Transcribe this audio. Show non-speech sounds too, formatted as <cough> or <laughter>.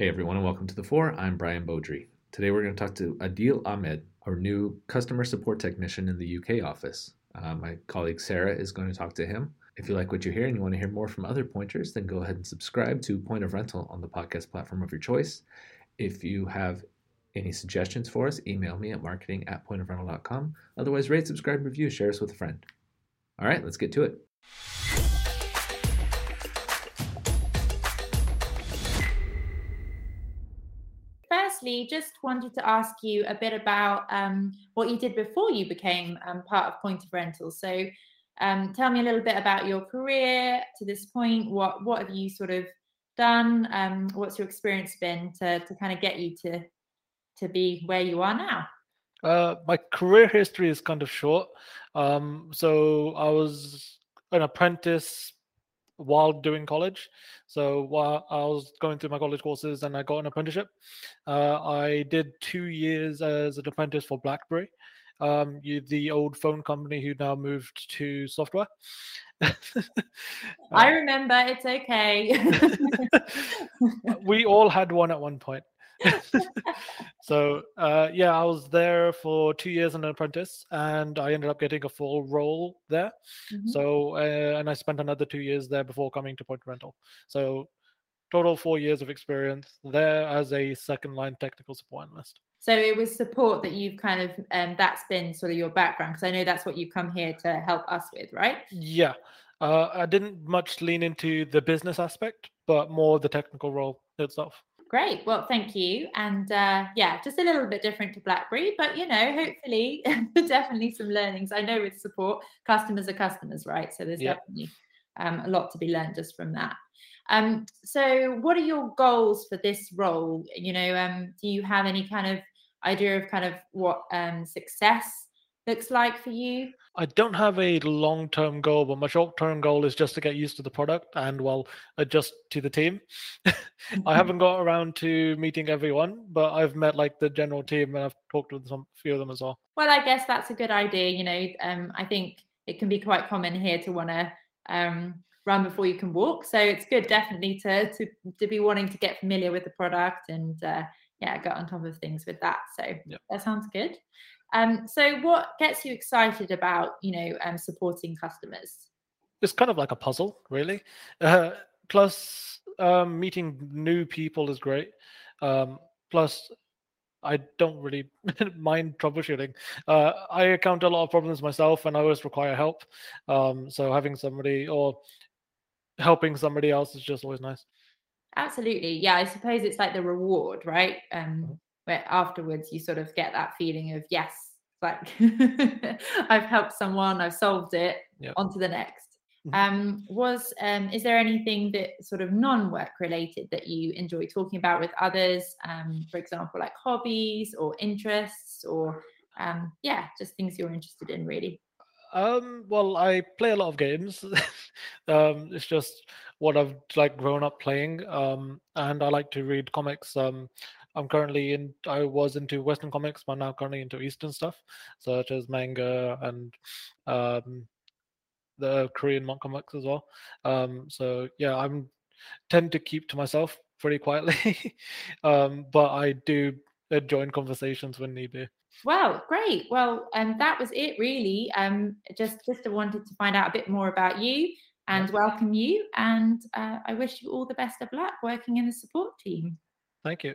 Hey everyone, and welcome to the Four. I'm Brian Beaudry. Today we're going to talk to Adeel Ahmed, our new customer support technician in the UK office. Uh, my colleague Sarah is going to talk to him. If you like what you hear and you want to hear more from other pointers, then go ahead and subscribe to Point of Rental on the podcast platform of your choice. If you have any suggestions for us, email me at marketing at pointofrental.com. Otherwise, rate, subscribe, review, share us with a friend. All right, let's get to it. Firstly, just wanted to ask you a bit about um, what you did before you became um, part of Point of Rental. So, um, tell me a little bit about your career to this point. What what have you sort of done? Um, what's your experience been to to kind of get you to to be where you are now? Uh, my career history is kind of short. Um, so I was an apprentice while doing college. So while I was going through my college courses and I got an apprenticeship, uh, I did two years as an apprentice for BlackBerry, um, you, the old phone company who now moved to software. <laughs> I remember. It's okay. <laughs> we all had one at one point. <laughs> so uh, yeah, I was there for two years as an apprentice, and I ended up getting a full role there. Mm-hmm. So uh, and I spent another two years there before coming to Point Rental. So total four years of experience there as a second line technical support analyst. So it was support that you've kind of um, that's been sort of your background because I know that's what you've come here to help us with, right? Yeah. Uh, I didn't much lean into the business aspect, but more the technical role itself. Great. Well, thank you. And uh, yeah, just a little bit different to BlackBerry, but you know, hopefully, <laughs> definitely some learnings. I know with support, customers are customers, right? So there's definitely um, a lot to be learned just from that. Um, so, what are your goals for this role? You know, um, do you have any kind of idea of kind of what um, success looks like for you? I don't have a long term goal, but my short term goal is just to get used to the product and well adjust to the team. <laughs> I haven't got around to meeting everyone, but I've met like the general team and I've talked with some few of them as well. Well, I guess that's a good idea. You know, um, I think it can be quite common here to want to um, run before you can walk. So it's good, definitely, to to to be wanting to get familiar with the product and uh, yeah, get on top of things with that. So that sounds good. Um, so what gets you excited about, you know, um, supporting customers? It's kind of like a puzzle, really. <laughs> Uh, plus, um, meeting new people is great. Um, plus, I don't really <laughs> mind troubleshooting. Uh, I encounter a lot of problems myself, and I always require help. Um, so having somebody or helping somebody else is just always nice. Absolutely, yeah. I suppose it's like the reward, right? Um, where afterwards you sort of get that feeling of yes like <laughs> i've helped someone i've solved it yep. on to the next mm-hmm. um was um is there anything that sort of non-work related that you enjoy talking about with others um for example like hobbies or interests or um yeah just things you're interested in really um well i play a lot of games <laughs> um it's just what i've like grown up playing um and i like to read comics um I'm currently in. I was into Western comics, but now currently into Eastern stuff, such as manga and um, the Korean comics as well. Um, so yeah, I'm tend to keep to myself pretty quietly, <laughs> um, but I do join conversations when need be. Wow, great. Well, um, that was it really. Um, just just wanted to find out a bit more about you and welcome you. And uh, I wish you all the best of luck working in the support team. Thank you.